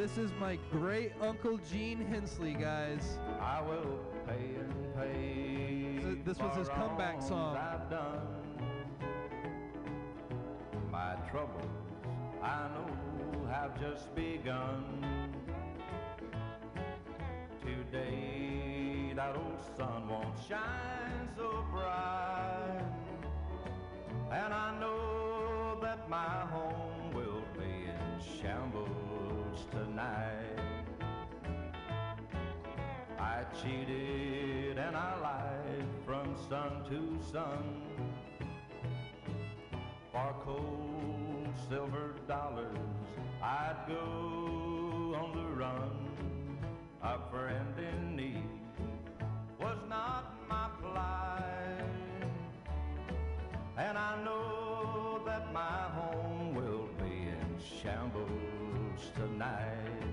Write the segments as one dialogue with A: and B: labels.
A: This is my great uncle Gene Hensley, guys.
B: I will pay and pay.
A: This- this was his comeback song.
B: I've done. My troubles, I know, have just begun. Today, that old sun won't shine so cheated and I lied from sun to sun. For cold silver dollars, I'd go on the run. A friend in need was not my plight. And I know that my home will be in shambles tonight.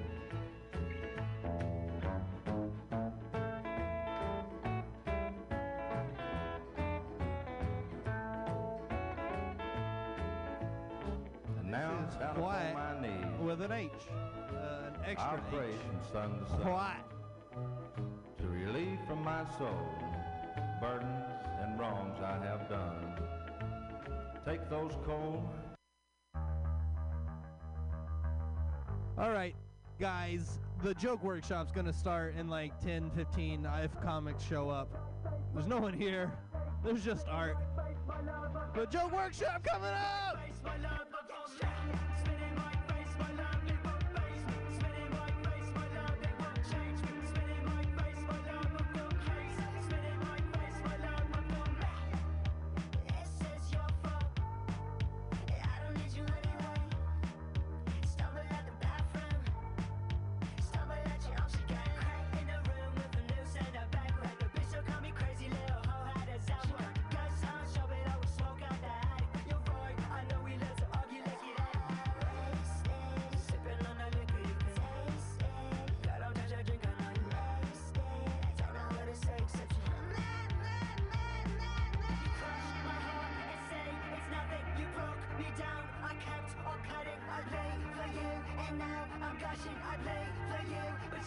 A: Extra
B: I'll pray from sun to sun
A: Quiet.
B: to relieve from my soul burdens and wrongs I have done. Take those cold
A: All right, guys, the joke workshop's to start in like 10, 15 if comics show up. There's no one here. There's just art. The joke workshop coming up!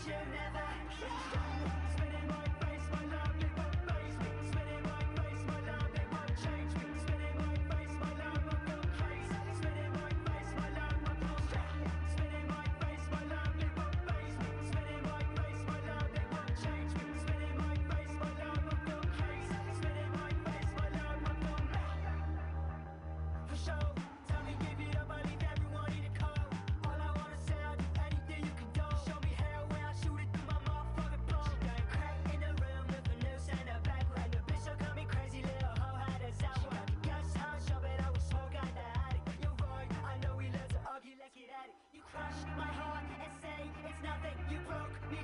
C: your name. I'm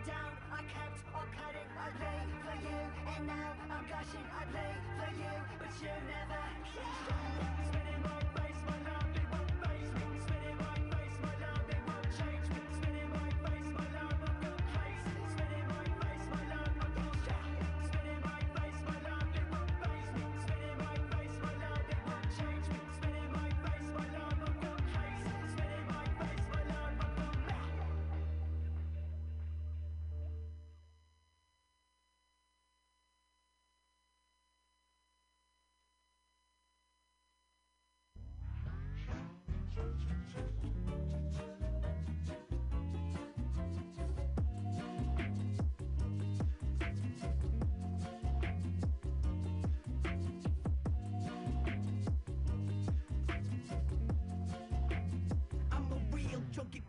C: chunky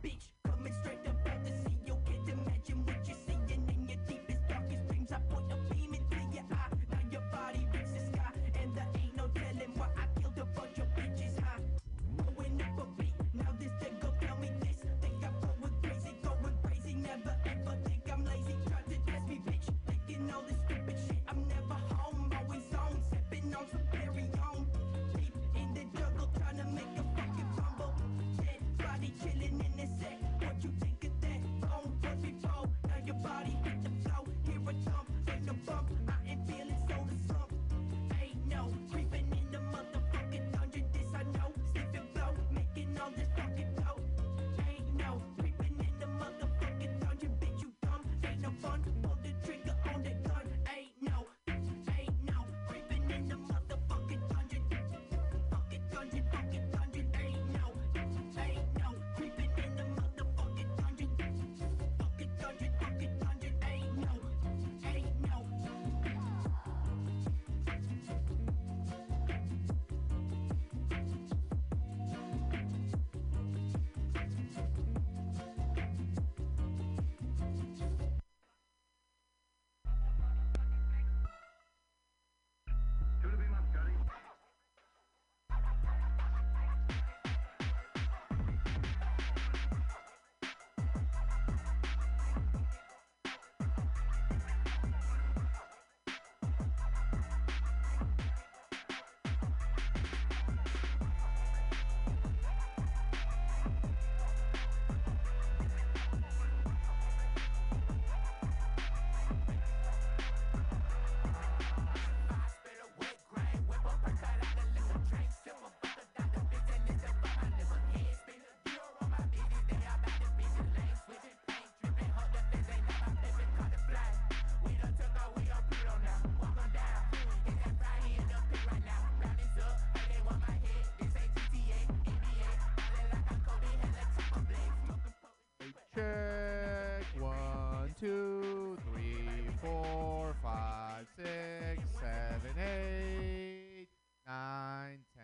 C: check. One, two, three, four, five, six, seven, eight, nine, ten.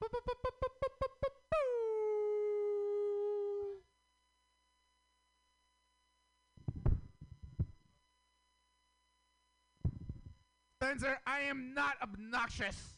C: Boop, boop, boop, boop, boop, boop, boop, boop.
D: Spencer, I am not obnoxious.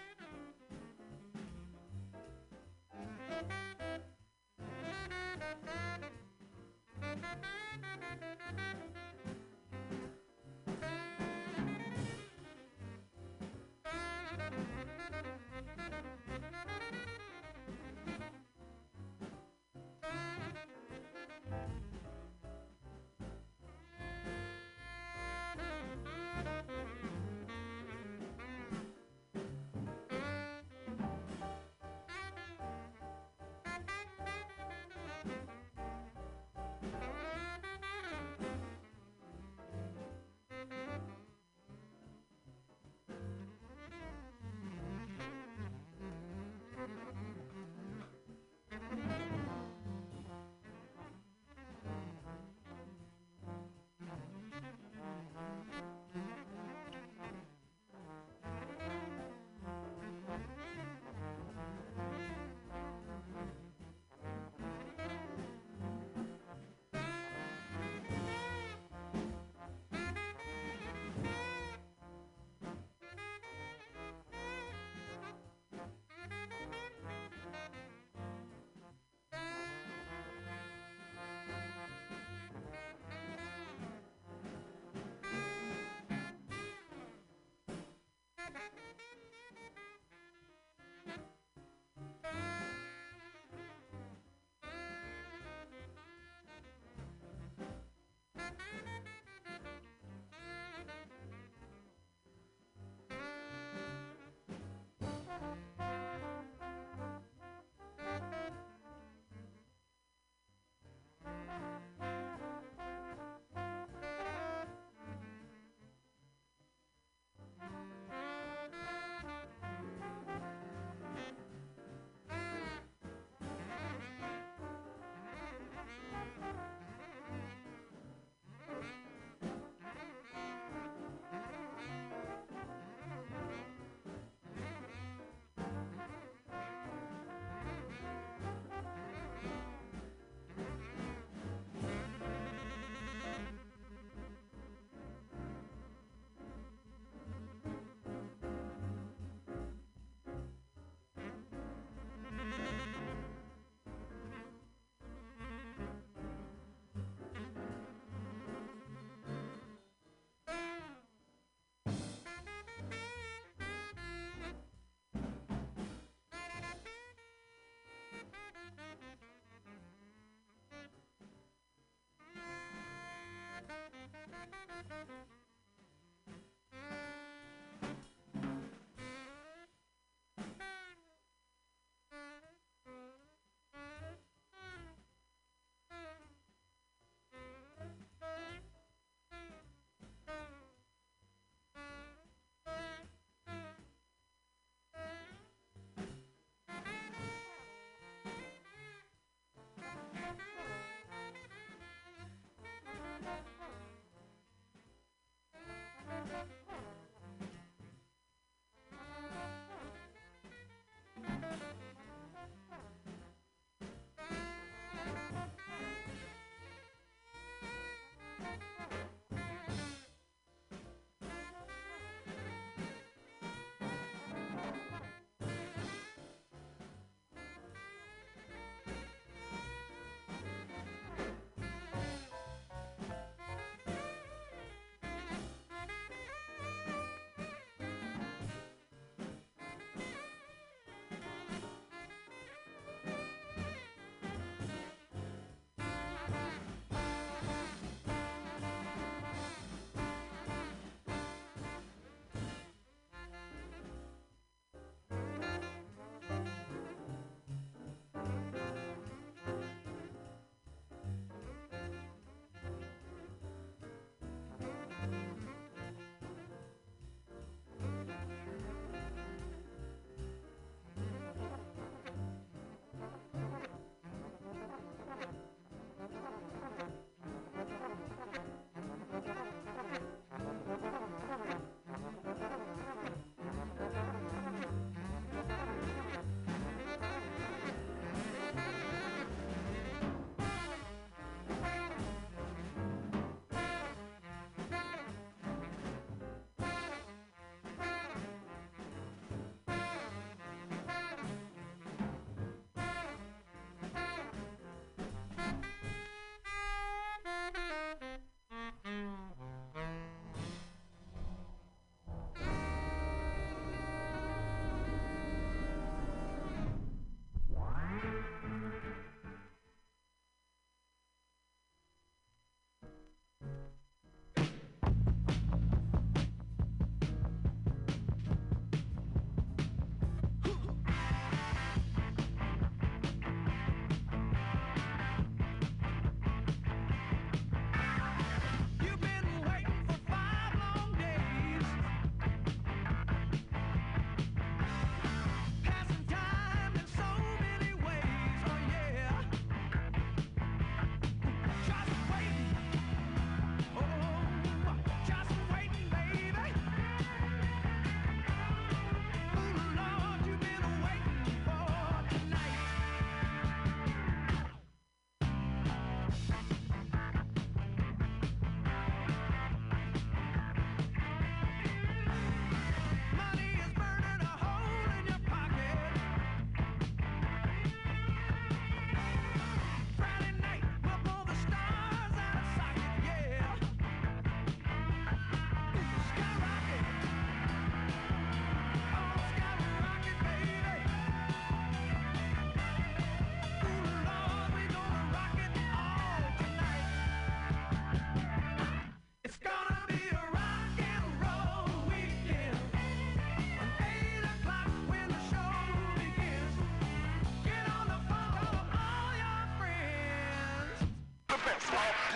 E: Small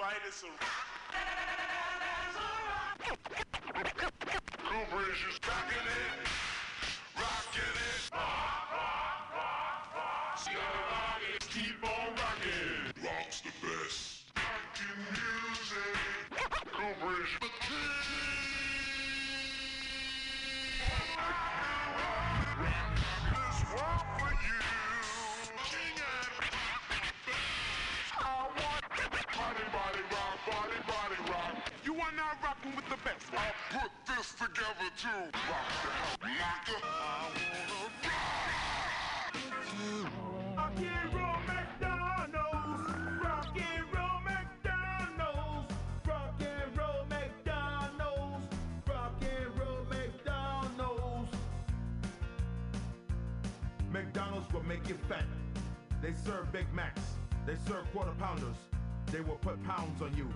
E: light as a Cooper is just rocking it, rocking it. Rock, rock, rock, rock.
F: See how the keep on. serve Big Macs. They serve quarter pounders. They will put pounds on you.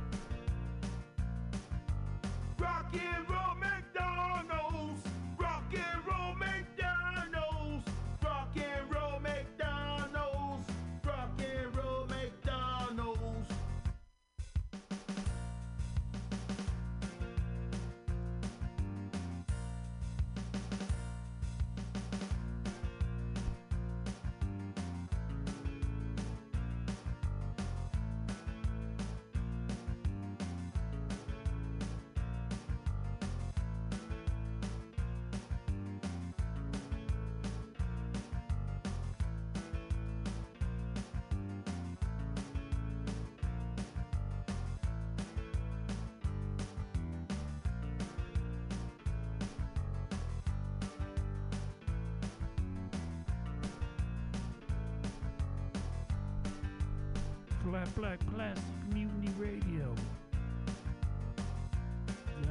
G: Black Classic Mutiny Radio.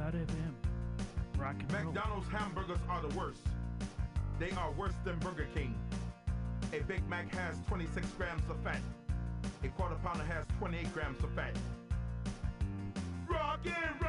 G: FM. Rock and
F: McDonald's roll. hamburgers are the worst. They are worse than Burger King. A Big Mac has 26 grams of fat. A quarter pounder has 28 grams of fat. Rock and roll.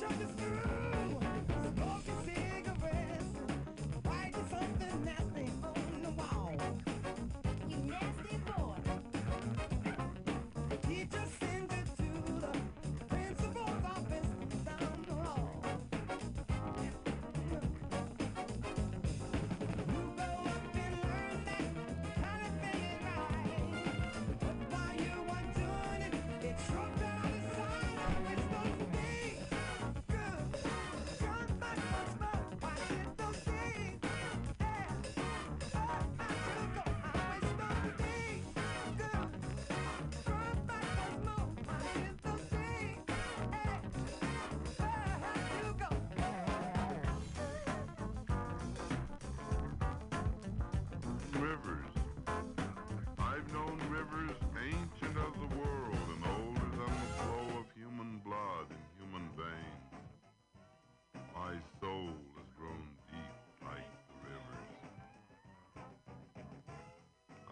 C: China.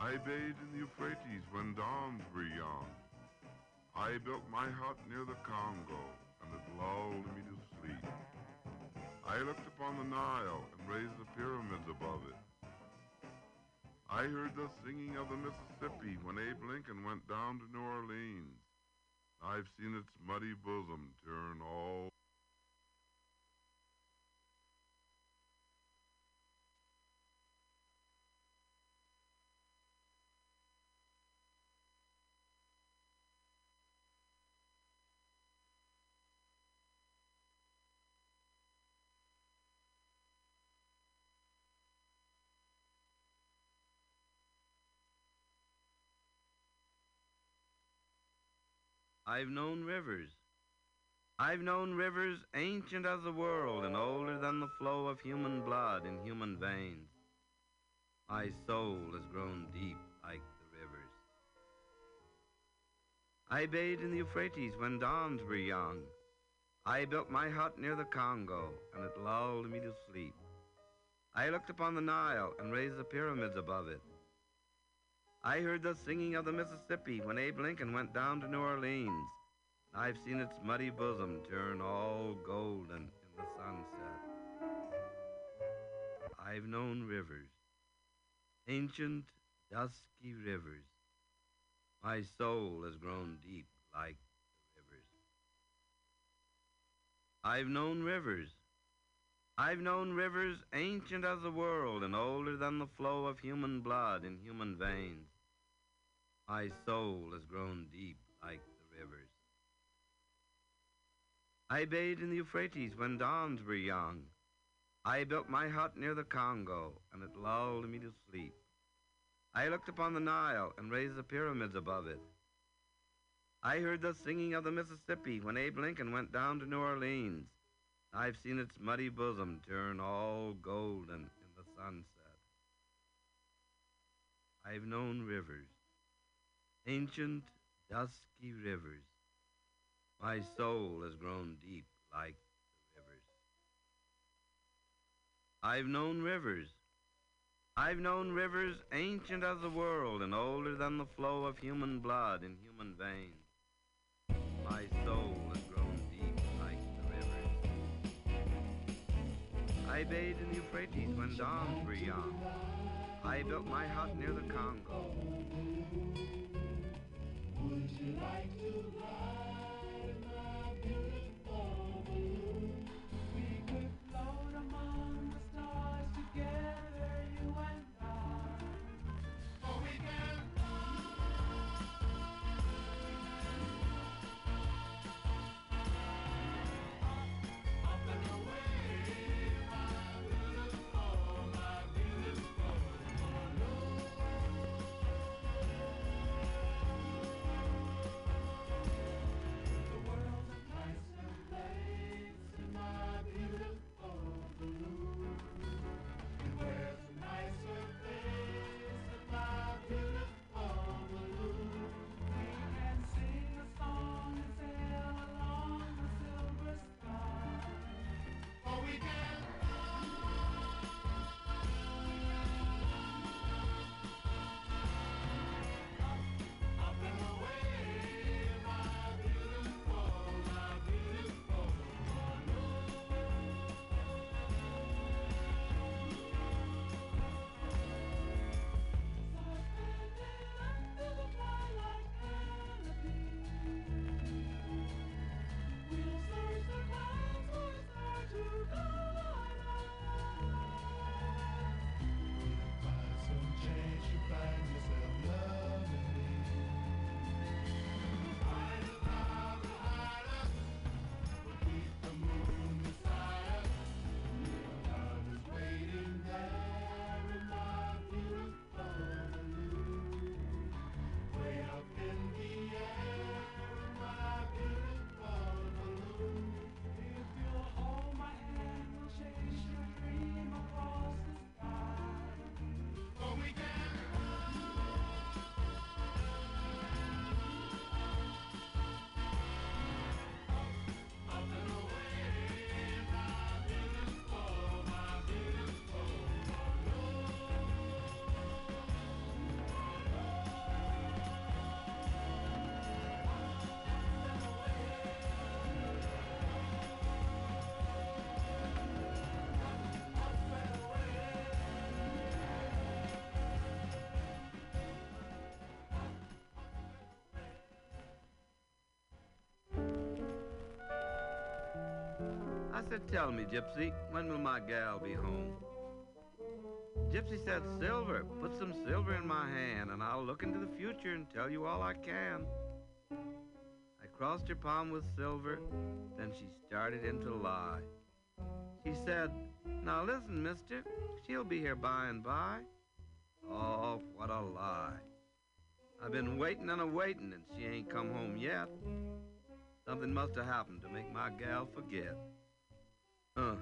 C: I
H: bathed in the Euphrates when dawns were young. I built my hut near the Congo, and it lulled me to sleep. I looked upon the Nile and raised the pyramids above it. I heard the singing of the Mississippi when Abe Lincoln went down to New Orleans. I've seen its muddy bosom turn all
I: I've known rivers. I've known rivers ancient as the world and older than the flow of human blood in human veins. My soul has grown deep like the rivers. I bathed in the Euphrates when dawns were young. I built my hut near the Congo, and it lulled me to sleep. I looked upon the Nile and raised the pyramids above it. I heard the singing of the Mississippi when Abe Lincoln went down to New Orleans. I've seen its muddy bosom turn all golden in the sunset. I've known rivers, ancient, dusky rivers. My soul has grown deep like the rivers. I've known rivers. I've known rivers ancient as the world and older than the flow of human blood in human veins. My soul has grown deep like the rivers. I bathed in the Euphrates when dawns were young. I built my hut near the Congo, and it lulled me to sleep. I looked upon the Nile and raised the pyramids above it. I heard the singing of the Mississippi when Abe Lincoln went down to New Orleans. I've seen its muddy bosom turn all golden in the sunset. I've known rivers, ancient, dusky rivers. My soul has grown deep like the rivers. I've known rivers. I've known rivers ancient as the world and older than the flow of human blood in human veins. My soul has grown deep like the rivers. I bathed in the Euphrates when dawns were young. I built my hut near the Congo. Would you like to ride? Said, Tell me, Gypsy, when will my gal be home? Gypsy said, Silver, put some silver in my hand, and I'll look into the future and tell you all I can. I crossed her palm with silver, then she started in to lie. She said, Now listen, mister, she'll be here by and by. Oh, what a lie. I've been waiting and a waiting, and she ain't come home yet. Something must have happened to make my gal forget. Huh.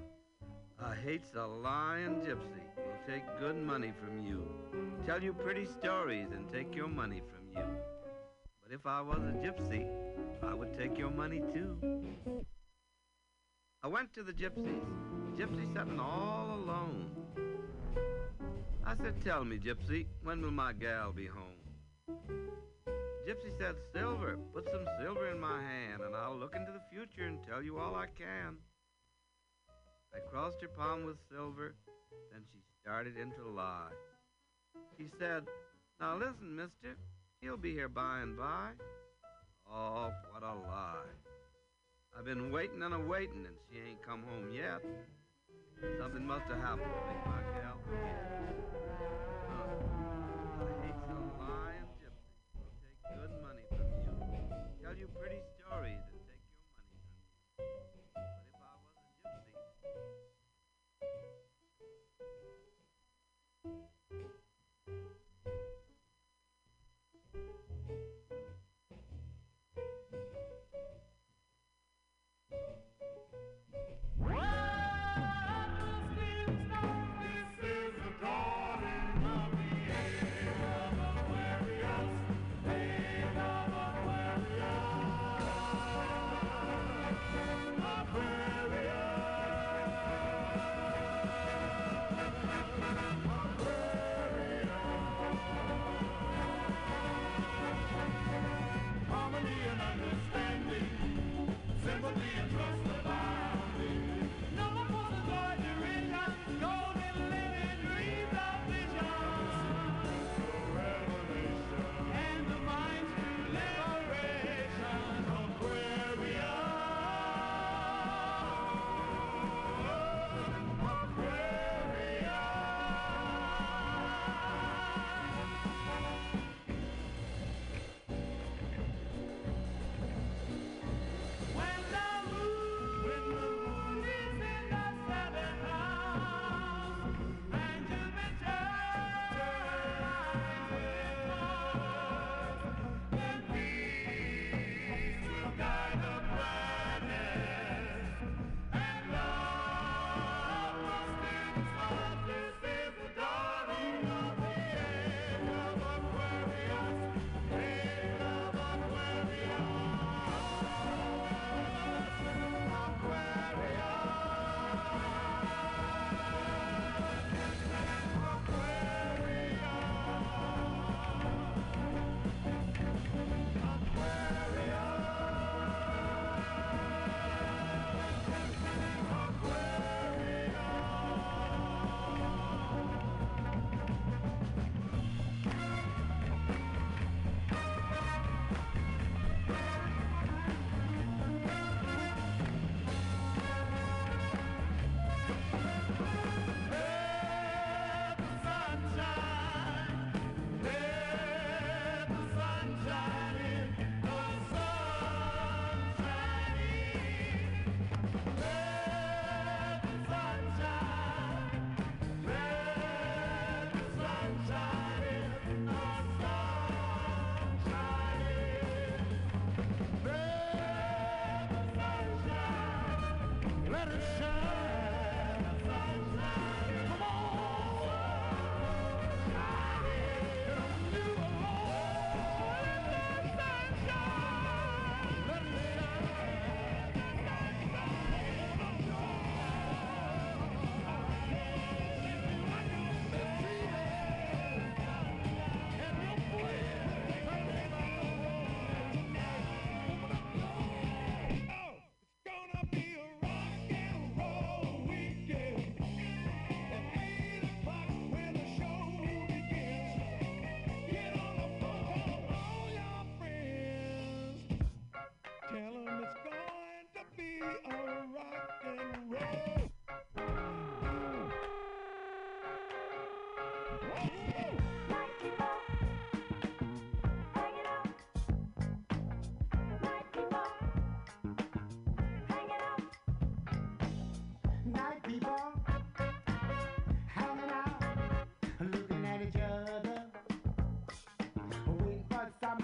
I: I hates a lying gypsy. Will take good money from you. Tell you pretty stories and take your money from you. But if I was a gypsy, I would take your money too. I went to the gypsies. Gypsy sitting all alone. I said, Tell me, Gypsy, when will my gal be home? Gypsy said, Silver, put some silver in my hand, and I'll look into the future and tell you all I can. I crossed her palm with silver, then she started in to lie. She said, Now listen, mister, she'll be here by and by. Oh, what a lie. I've been waiting and a waiting, and she ain't come home yet. Something must have happened to make my gal forget.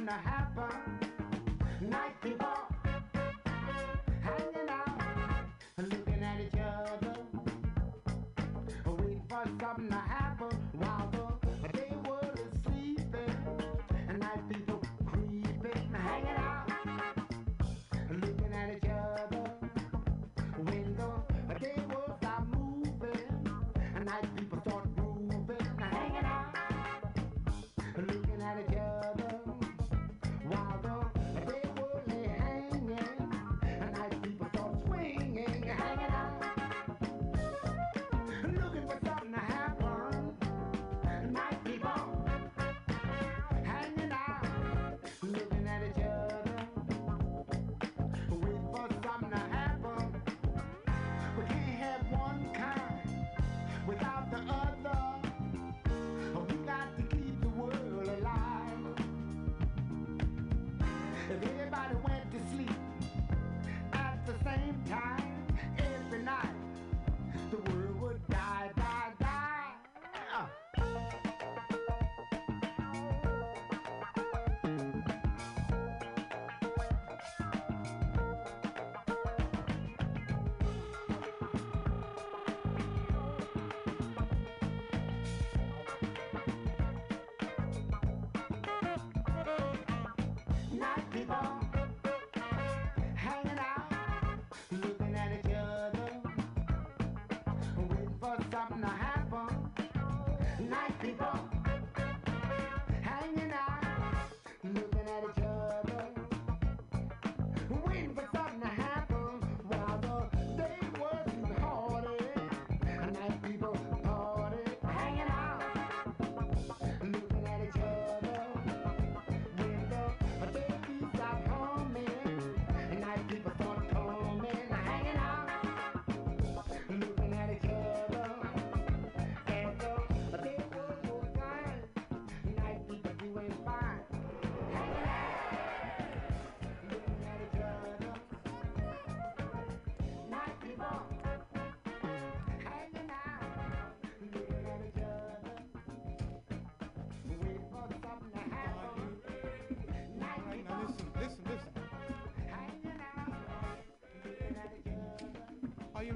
J: to happen. Night people hanging out, looking at each other, waiting for something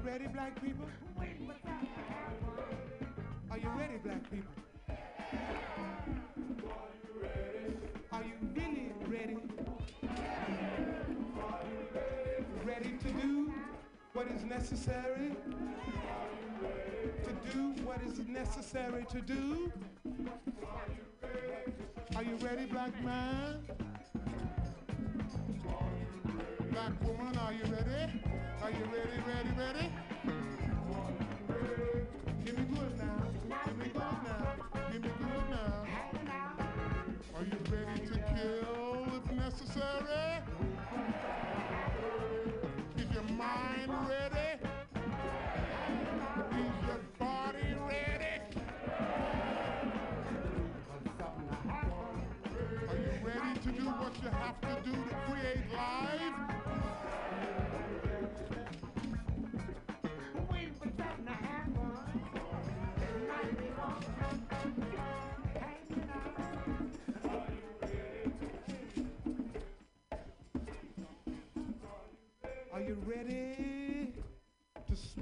K: ready, black people? Are you ready, black people? Are you really ready? Ready to do what is necessary? To do what is necessary to do? Are you ready, black man? Black woman, are you ready? Are you ready, ready, ready?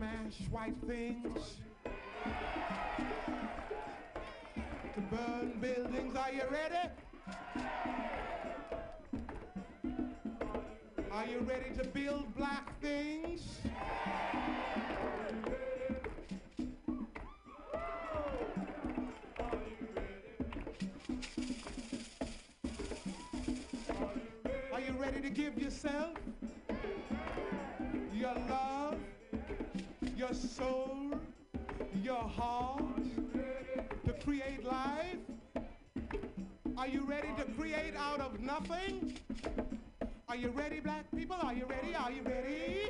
K: smash white things to burn buildings. Are you ready? Are you ready to build black things? Are you ready to give yourself your love? your heart to create life? Are you ready to create out of nothing? Are you ready, black people? Are you ready? Are you ready?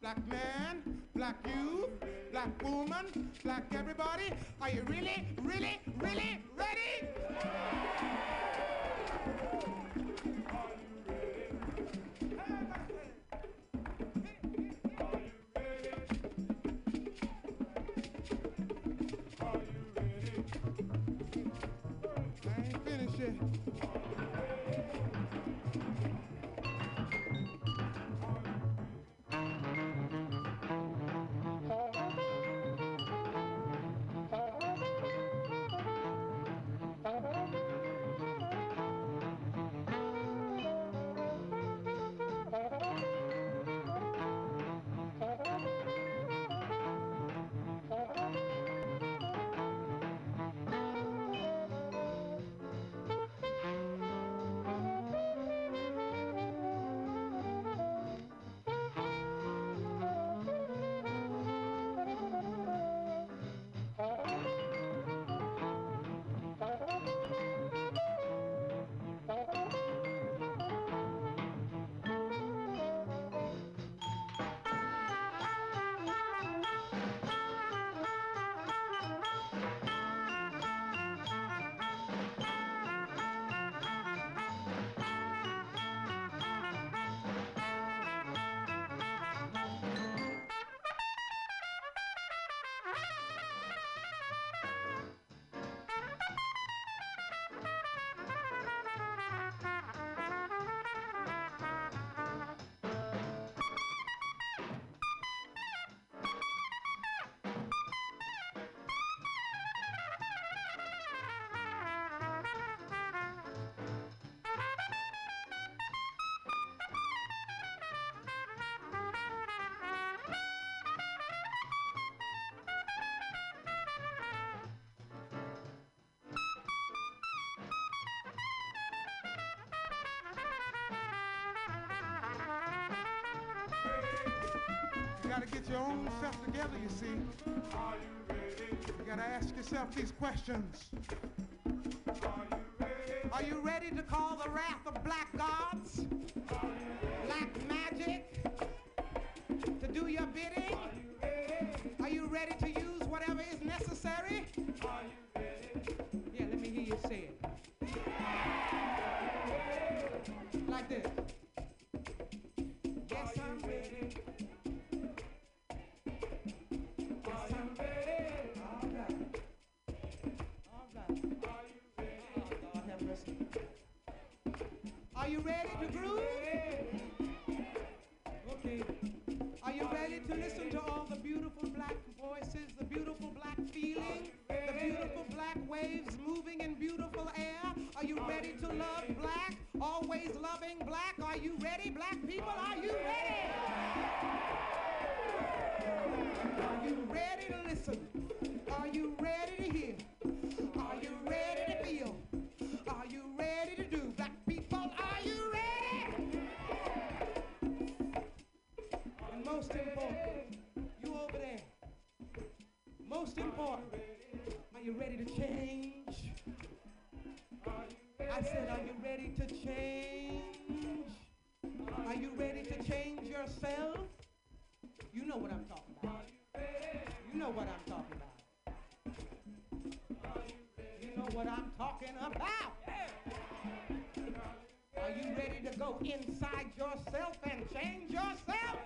K: Black man, black youth, black woman, black everybody. Are you really, really, really ready? Gotta get your own self together, you see. You gotta ask yourself these questions. Are you ready to call the wrath of black gods? Black magic? To do your bidding? Are you ready to use whatever is necessary? Ready to love black? Always loving black? Are you ready, black people? Are you ready? Are you ready to listen? Are you ready to hear? Are you ready to feel? Are you ready to do? Black people, are you ready? And most important, you over there. Most important, are you ready to change? I said, are you ready to change? Are you ready to change yourself? You know what I'm talking about. You know what I'm talking about. You know what I'm talking about. Are you ready to go inside yourself and change yourself?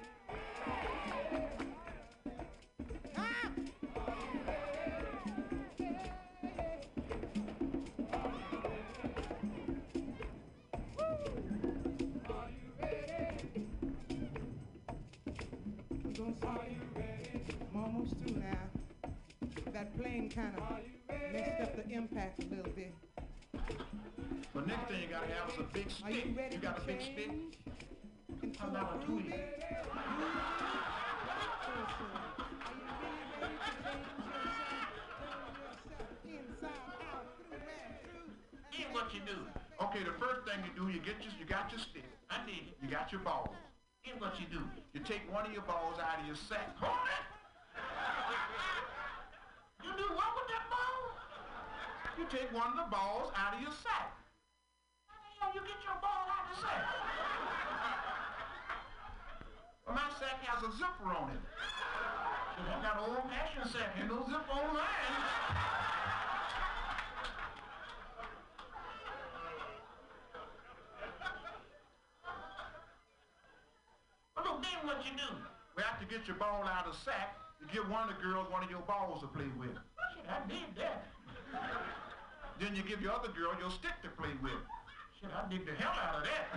K: Plane kind of messed up the impact a little bit.
L: But next thing you gotta have is a big
K: Are you
L: stick.
K: ready
L: You got
K: to
L: a big stick?
K: change into
L: I'm
K: a groovy?
L: tweet.
K: Are you really ready to change yourself? Turn yourself inside out, through and through. and
L: Here's
K: make
L: what you do. Okay, the first thing you do, you get your, you got your stick. I did it. You got your balls. Here's what you do. You take one of your balls out of your sack. Hold it. You do what with that ball? You take one of the balls out of your sack. How the hell you get your ball out of the sack? Well, my sack has a zipper on it. I got an old-fashioned sack, ain't no zipper on mine. Well, look, then what you do? We have to get your ball out of the sack. You give one of the girls one of your balls to play with. Shit, I did that. Then you give your other girl your stick to play with. Shit, I dig the hell out of that.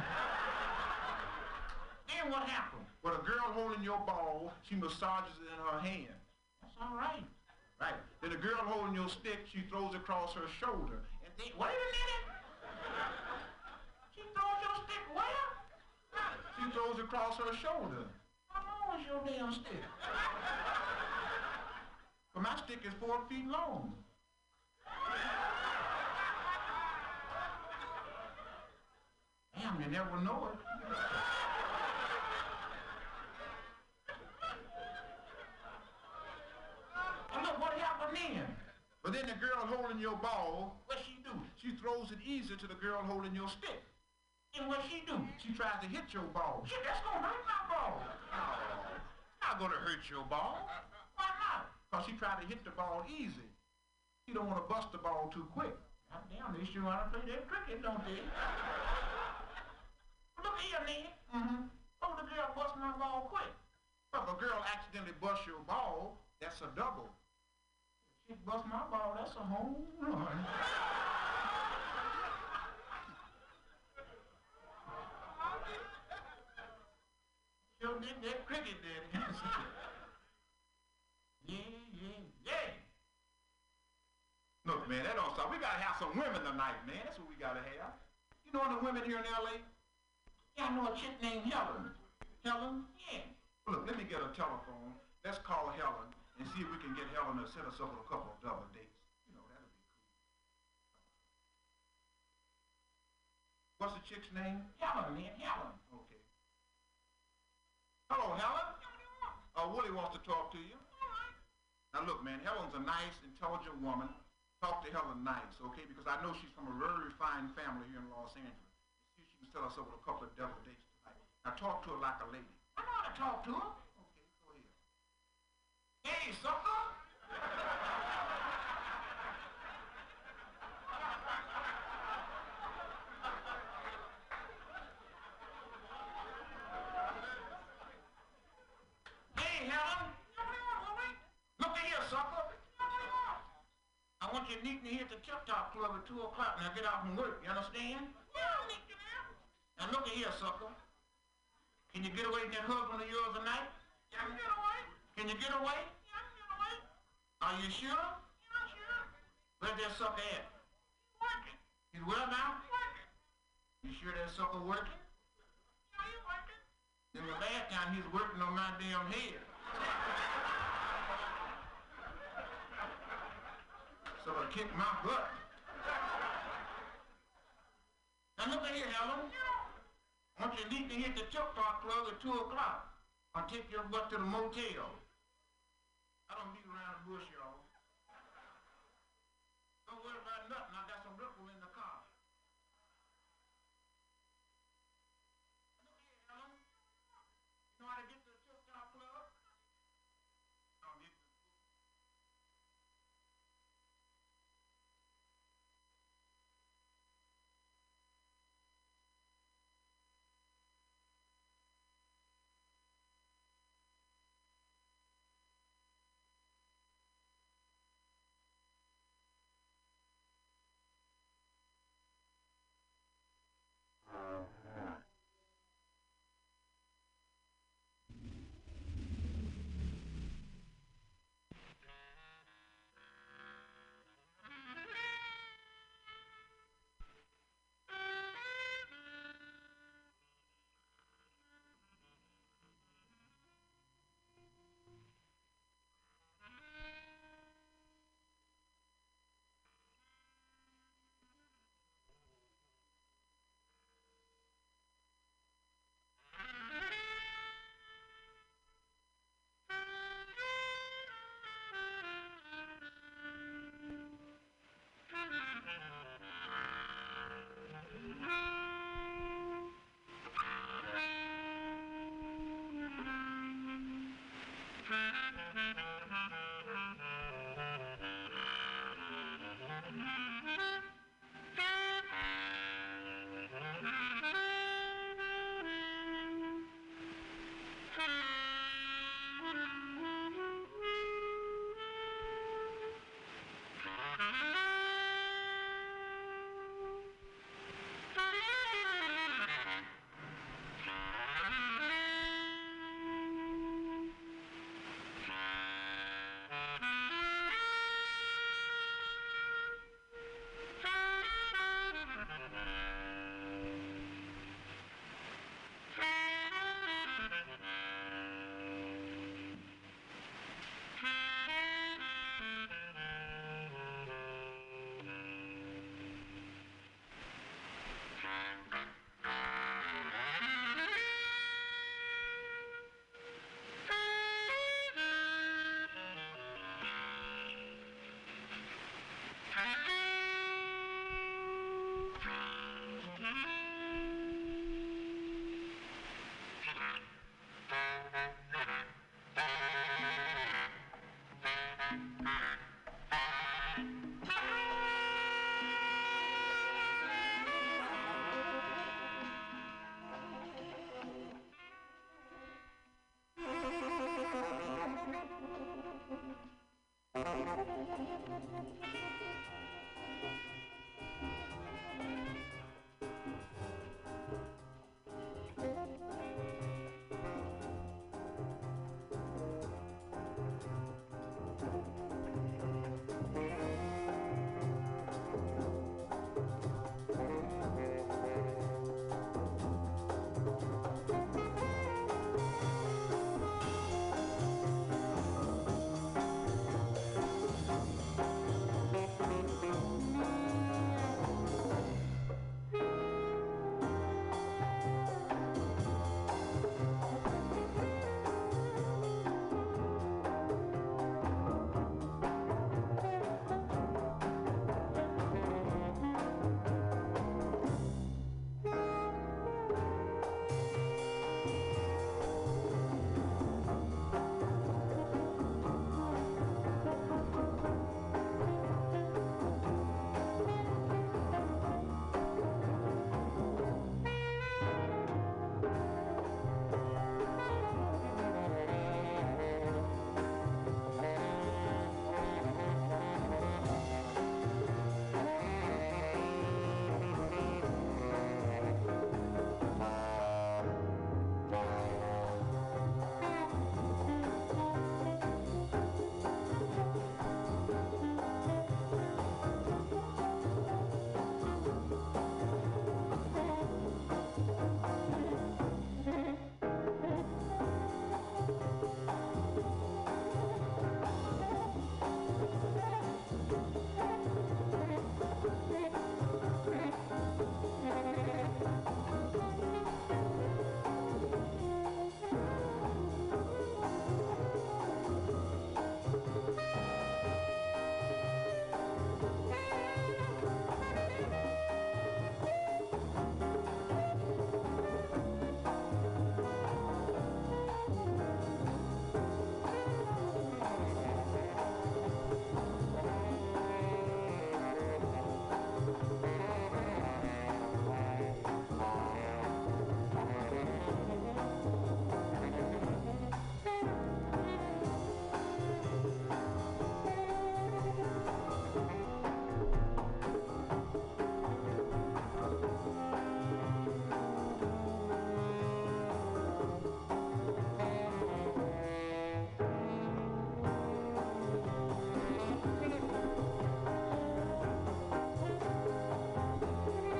L: then what happened? Well, a girl holding your ball, she massages it in her hand. That's all right. Right. Then the girl holding your stick, she throws it across her shoulder. And then, wait a minute. She throws your stick where? She throws it across her shoulder. Your damn stick? But my stick is four feet long. Damn, you never know it. What happened then. But then the girl holding your ball, what she do? She throws it easier to the girl holding your stick. And what she do? She tries to hit your ball. Shit, that's gonna hurt my ball. No, not gonna hurt your ball. Why not? Cause she tried to hit the ball easy. She don't want to bust the ball too quick. God damn, they sure wanna play that cricket, don't they? Look here, Ned. Mm-hmm. Oh, the girl bust my ball quick. But if a girl accidentally busts your ball, that's a double. If she bust my ball, that's a home run. Sure did that cricket did. yeah, yeah, yeah. Look, man, that don't stop. We gotta have some women tonight, man. That's what we gotta have. You know the women here in L.A.? Yeah, I know a chick named Helen. Helen? Yeah. Look, let me get a telephone. Let's call Helen and see if we can get Helen to set us up with a couple of double dates. You know, that'll be cool. What's the chick's name? Helen, man, Helen. Hello, Helen. Uh, Willie wants to talk to you. Now look, man, Helen's a nice, intelligent woman. Talk to Helen nice, okay? Because I know she's from a very refined family here in Los Angeles. See if she can set us up with a couple of double dates tonight. Now talk to her like a lady. I know how to talk to her. Okay, go ahead. Hey, sucker! Hey, Helen! Look at here, sucker! To meet me here at the Tip Top Club at 2 o'clock when I get out from work, you understand? Yeah, meet you. Now look at here, sucker. Can you get away from that husband of yours tonight? Yeah, I can get away. Can you get away? Yeah, I can get away. Are you sure? Yeah, I'm sure. Where's that sucker at? Working. He's where now? Working. You sure that sucker working? Yeah, he's working. Then the last time he was working on my damn head. So I kicked my butt. Now look at here, Helen. I want you to me here at the Top Club at 2 o'clock. I'll take your butt to the motel. I don't beat around the bush, y'all.